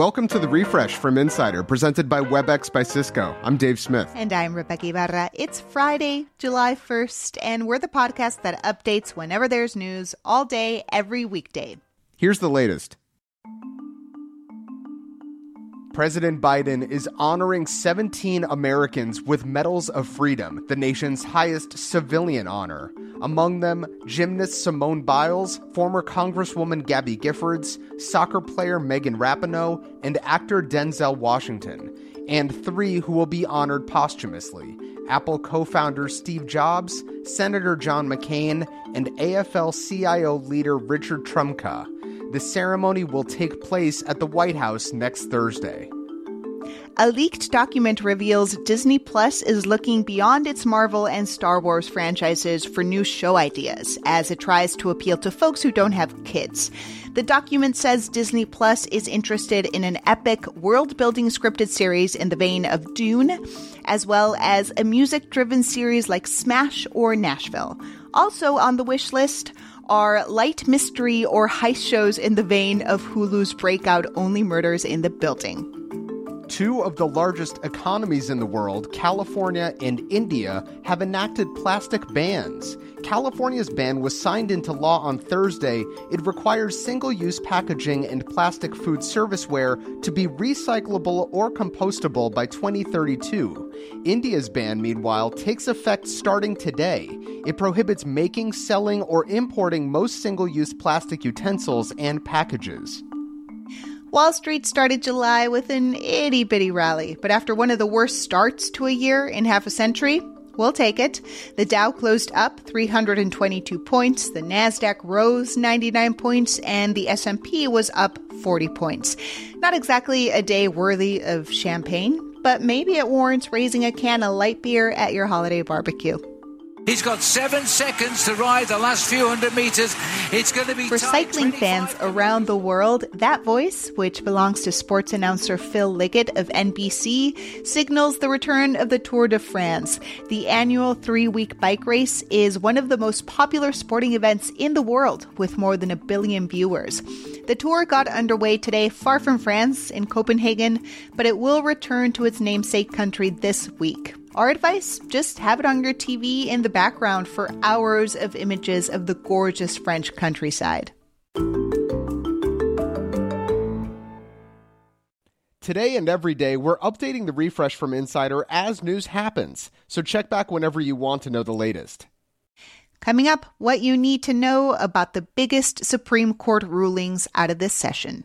Welcome to the refresh from Insider, presented by WebEx by Cisco. I'm Dave Smith. And I'm Rebeca Ibarra. It's Friday, July 1st, and we're the podcast that updates whenever there's news all day, every weekday. Here's the latest. President Biden is honoring 17 Americans with Medals of Freedom, the nation's highest civilian honor. Among them, gymnast Simone Biles, former Congresswoman Gabby Giffords, soccer player Megan Rapinoe, and actor Denzel Washington, and three who will be honored posthumously Apple co founder Steve Jobs, Senator John McCain, and AFL CIO leader Richard Trumka. The ceremony will take place at the White House next Thursday. A leaked document reveals Disney Plus is looking beyond its Marvel and Star Wars franchises for new show ideas as it tries to appeal to folks who don't have kids. The document says Disney Plus is interested in an epic world building scripted series in the vein of Dune, as well as a music driven series like Smash or Nashville. Also on the wish list are light mystery or heist shows in the vein of Hulu's breakout Only Murders in the Building. Two of the largest economies in the world, California and India, have enacted plastic bans. California's ban was signed into law on Thursday. It requires single use packaging and plastic food serviceware to be recyclable or compostable by 2032. India's ban, meanwhile, takes effect starting today. It prohibits making, selling, or importing most single use plastic utensils and packages. Wall Street started July with an itty bitty rally, but after one of the worst starts to a year in half a century, we'll take it. The Dow closed up 322 points, the Nasdaq rose 99 points, and the S&P was up 40 points. Not exactly a day worthy of champagne, but maybe it warrants raising a can of light beer at your holiday barbecue. He's got seven seconds to ride the last few hundred meters. It's going to be for cycling fans around the world. That voice, which belongs to sports announcer Phil Liggett of NBC, signals the return of the Tour de France. The annual three-week bike race is one of the most popular sporting events in the world, with more than a billion viewers. The tour got underway today, far from France, in Copenhagen, but it will return to its namesake country this week. Our advice just have it on your TV in the background for hours of images of the gorgeous French countryside. Today and every day, we're updating the refresh from Insider as news happens, so check back whenever you want to know the latest. Coming up, what you need to know about the biggest Supreme Court rulings out of this session.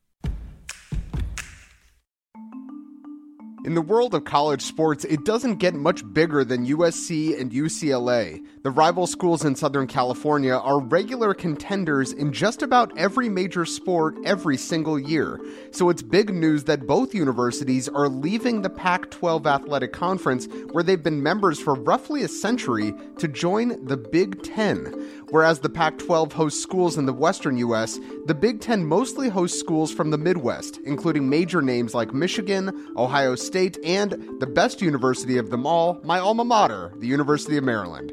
In the world of college sports, it doesn't get much bigger than USC and UCLA. The rival schools in Southern California are regular contenders in just about every major sport every single year. So it's big news that both universities are leaving the Pac 12 Athletic Conference, where they've been members for roughly a century, to join the Big Ten. Whereas the Pac 12 hosts schools in the western U.S., the Big Ten mostly hosts schools from the Midwest, including major names like Michigan, Ohio State, State, and the best university of them all, my alma mater, the University of Maryland.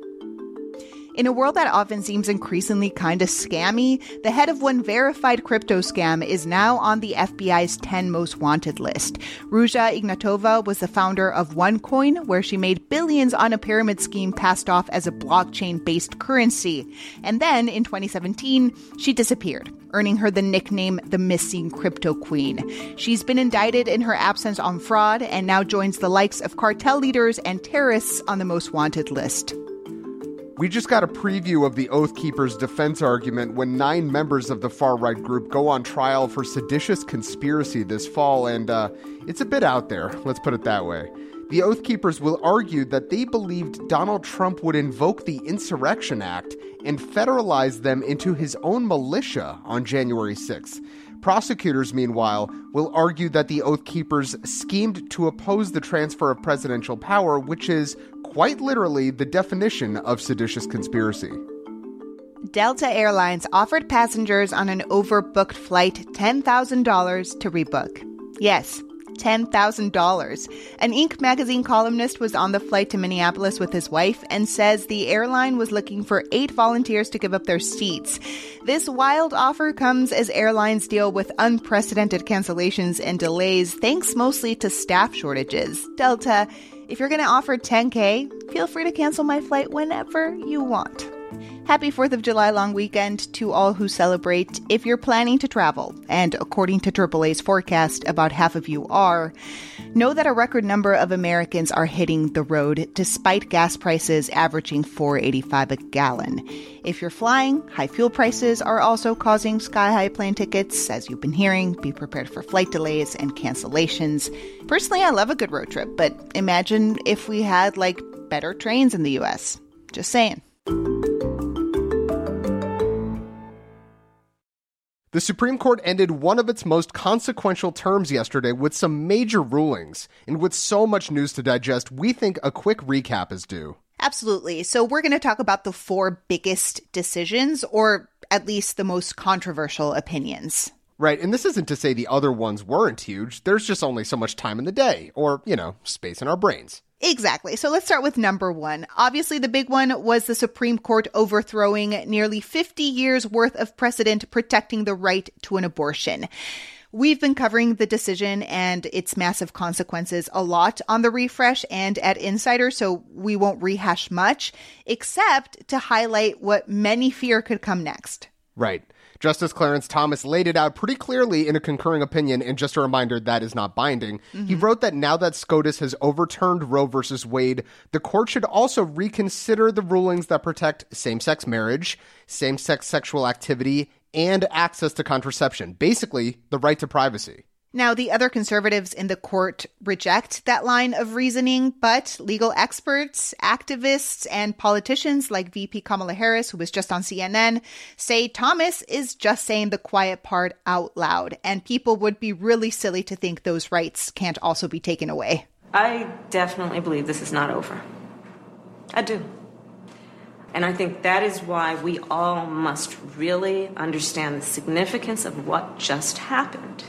In a world that often seems increasingly kind of scammy, the head of one verified crypto scam is now on the FBI's 10 most wanted list. Ruja Ignatova was the founder of OneCoin, where she made billions on a pyramid scheme passed off as a blockchain based currency. And then in 2017, she disappeared, earning her the nickname the missing crypto queen. She's been indicted in her absence on fraud and now joins the likes of cartel leaders and terrorists on the most wanted list. We just got a preview of the Oath Keepers' defense argument when nine members of the far right group go on trial for seditious conspiracy this fall, and uh, it's a bit out there, let's put it that way. The Oath Keepers will argue that they believed Donald Trump would invoke the Insurrection Act and federalize them into his own militia on January 6th. Prosecutors, meanwhile, will argue that the Oath Keepers schemed to oppose the transfer of presidential power, which is quite literally the definition of seditious conspiracy. Delta Airlines offered passengers on an overbooked flight $10,000 to rebook. Yes, $10,000. An Inc. magazine columnist was on the flight to Minneapolis with his wife and says the airline was looking for eight volunteers to give up their seats. This wild offer comes as airlines deal with unprecedented cancellations and delays, thanks mostly to staff shortages. Delta, if you're going to offer 10K, feel free to cancel my flight whenever you want. Happy 4th of July long weekend to all who celebrate. If you're planning to travel, and according to AAA's forecast, about half of you are, know that a record number of Americans are hitting the road despite gas prices averaging 4.85 a gallon. If you're flying, high fuel prices are also causing sky-high plane tickets. As you've been hearing, be prepared for flight delays and cancellations. Personally, I love a good road trip, but imagine if we had like better trains in the US. Just saying. The Supreme Court ended one of its most consequential terms yesterday with some major rulings. And with so much news to digest, we think a quick recap is due. Absolutely. So, we're going to talk about the four biggest decisions, or at least the most controversial opinions. Right, and this isn't to say the other ones weren't huge. There's just only so much time in the day, or, you know, space in our brains. Exactly. So let's start with number one. Obviously, the big one was the Supreme Court overthrowing nearly 50 years worth of precedent protecting the right to an abortion. We've been covering the decision and its massive consequences a lot on the refresh and at Insider, so we won't rehash much, except to highlight what many fear could come next. Right. Justice Clarence Thomas laid it out pretty clearly in a concurring opinion, and just a reminder that is not binding. Mm-hmm. He wrote that now that SCOTUS has overturned Roe versus Wade, the court should also reconsider the rulings that protect same sex marriage, same sex sexual activity, and access to contraception. Basically, the right to privacy. Now, the other conservatives in the court reject that line of reasoning, but legal experts, activists, and politicians like VP Kamala Harris, who was just on CNN, say Thomas is just saying the quiet part out loud, and people would be really silly to think those rights can't also be taken away. I definitely believe this is not over. I do. And I think that is why we all must really understand the significance of what just happened.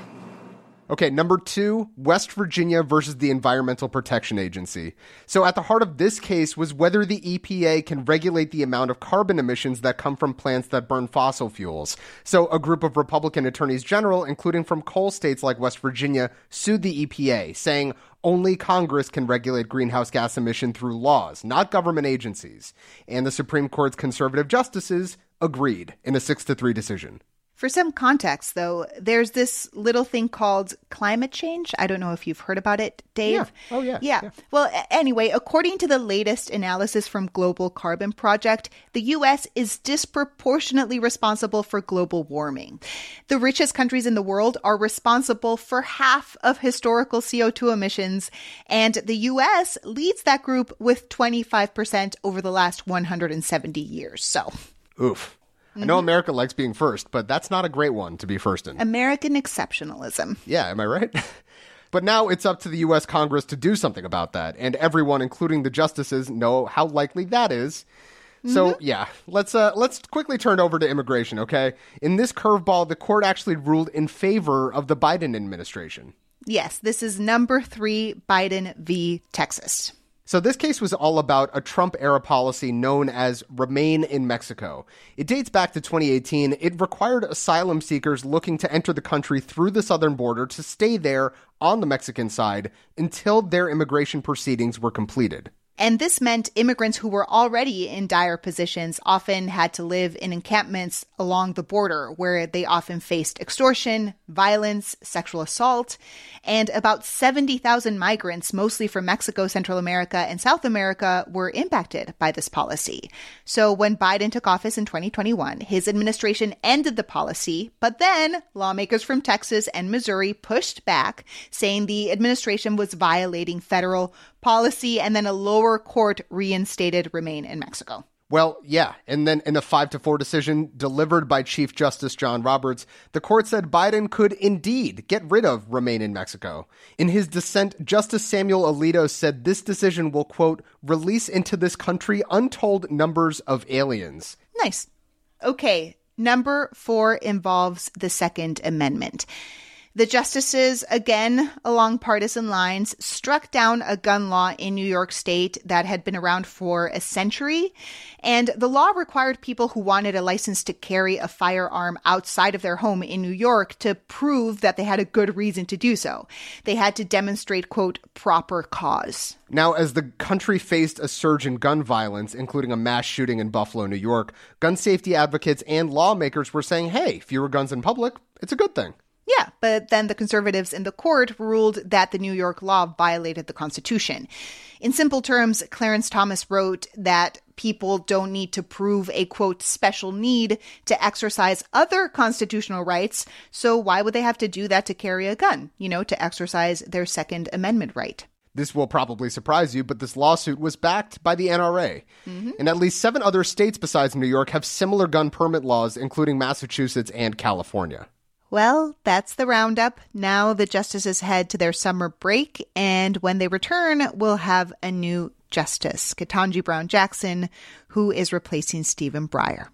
Okay, number two, West Virginia versus the Environmental Protection Agency. So, at the heart of this case was whether the EPA can regulate the amount of carbon emissions that come from plants that burn fossil fuels. So, a group of Republican attorneys general, including from coal states like West Virginia, sued the EPA, saying only Congress can regulate greenhouse gas emission through laws, not government agencies. And the Supreme Court's conservative justices agreed in a 6 to 3 decision. For some context, though, there's this little thing called climate change. I don't know if you've heard about it, Dave. Yeah. Oh, yeah. Yeah. yeah. Well, anyway, according to the latest analysis from Global Carbon Project, the U.S. is disproportionately responsible for global warming. The richest countries in the world are responsible for half of historical CO2 emissions, and the U.S. leads that group with 25% over the last 170 years. So, oof. Mm-hmm. I know America likes being first, but that's not a great one to be first in. American exceptionalism. Yeah, am I right? but now it's up to the U.S. Congress to do something about that, and everyone, including the justices, know how likely that is. So mm-hmm. yeah, let's uh, let's quickly turn over to immigration. Okay, in this curveball, the court actually ruled in favor of the Biden administration. Yes, this is number three, Biden v. Texas. So, this case was all about a Trump era policy known as Remain in Mexico. It dates back to 2018. It required asylum seekers looking to enter the country through the southern border to stay there on the Mexican side until their immigration proceedings were completed. And this meant immigrants who were already in dire positions often had to live in encampments along the border where they often faced extortion, violence, sexual assault. And about 70,000 migrants, mostly from Mexico, Central America, and South America, were impacted by this policy. So when Biden took office in 2021, his administration ended the policy, but then lawmakers from Texas and Missouri pushed back, saying the administration was violating federal policy, and then a lower court reinstated Remain in Mexico. Well, yeah. And then in a 5 to 4 decision delivered by Chief Justice John Roberts, the court said Biden could indeed get rid of Remain in Mexico. In his dissent, Justice Samuel Alito said this decision will, quote, release into this country untold numbers of aliens. Nice. Okay. Number four involves the Second Amendment. The justices, again along partisan lines, struck down a gun law in New York State that had been around for a century. And the law required people who wanted a license to carry a firearm outside of their home in New York to prove that they had a good reason to do so. They had to demonstrate, quote, proper cause. Now, as the country faced a surge in gun violence, including a mass shooting in Buffalo, New York, gun safety advocates and lawmakers were saying, hey, fewer guns in public, it's a good thing. Yeah, but then the conservatives in the court ruled that the New York law violated the Constitution. In simple terms, Clarence Thomas wrote that people don't need to prove a quote special need to exercise other constitutional rights, so why would they have to do that to carry a gun, you know, to exercise their Second Amendment right? This will probably surprise you, but this lawsuit was backed by the NRA. Mm-hmm. And at least seven other states besides New York have similar gun permit laws, including Massachusetts and California. Well, that's the roundup. Now the justices head to their summer break, and when they return, we'll have a new justice, Ketanji Brown Jackson, who is replacing Stephen Breyer.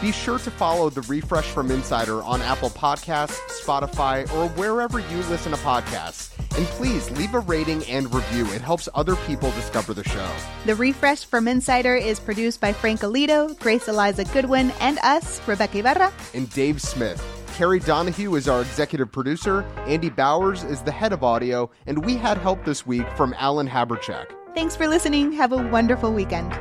Be sure to follow the Refresh from Insider on Apple Podcasts, Spotify, or wherever you listen to podcasts. And please leave a rating and review. It helps other people discover the show. The Refresh from Insider is produced by Frank Alito, Grace Eliza Goodwin, and us, Rebeca Ibarra, and Dave Smith. Carrie Donahue is our executive producer, Andy Bowers is the head of audio, and we had help this week from Alan Habercheck. Thanks for listening. Have a wonderful weekend.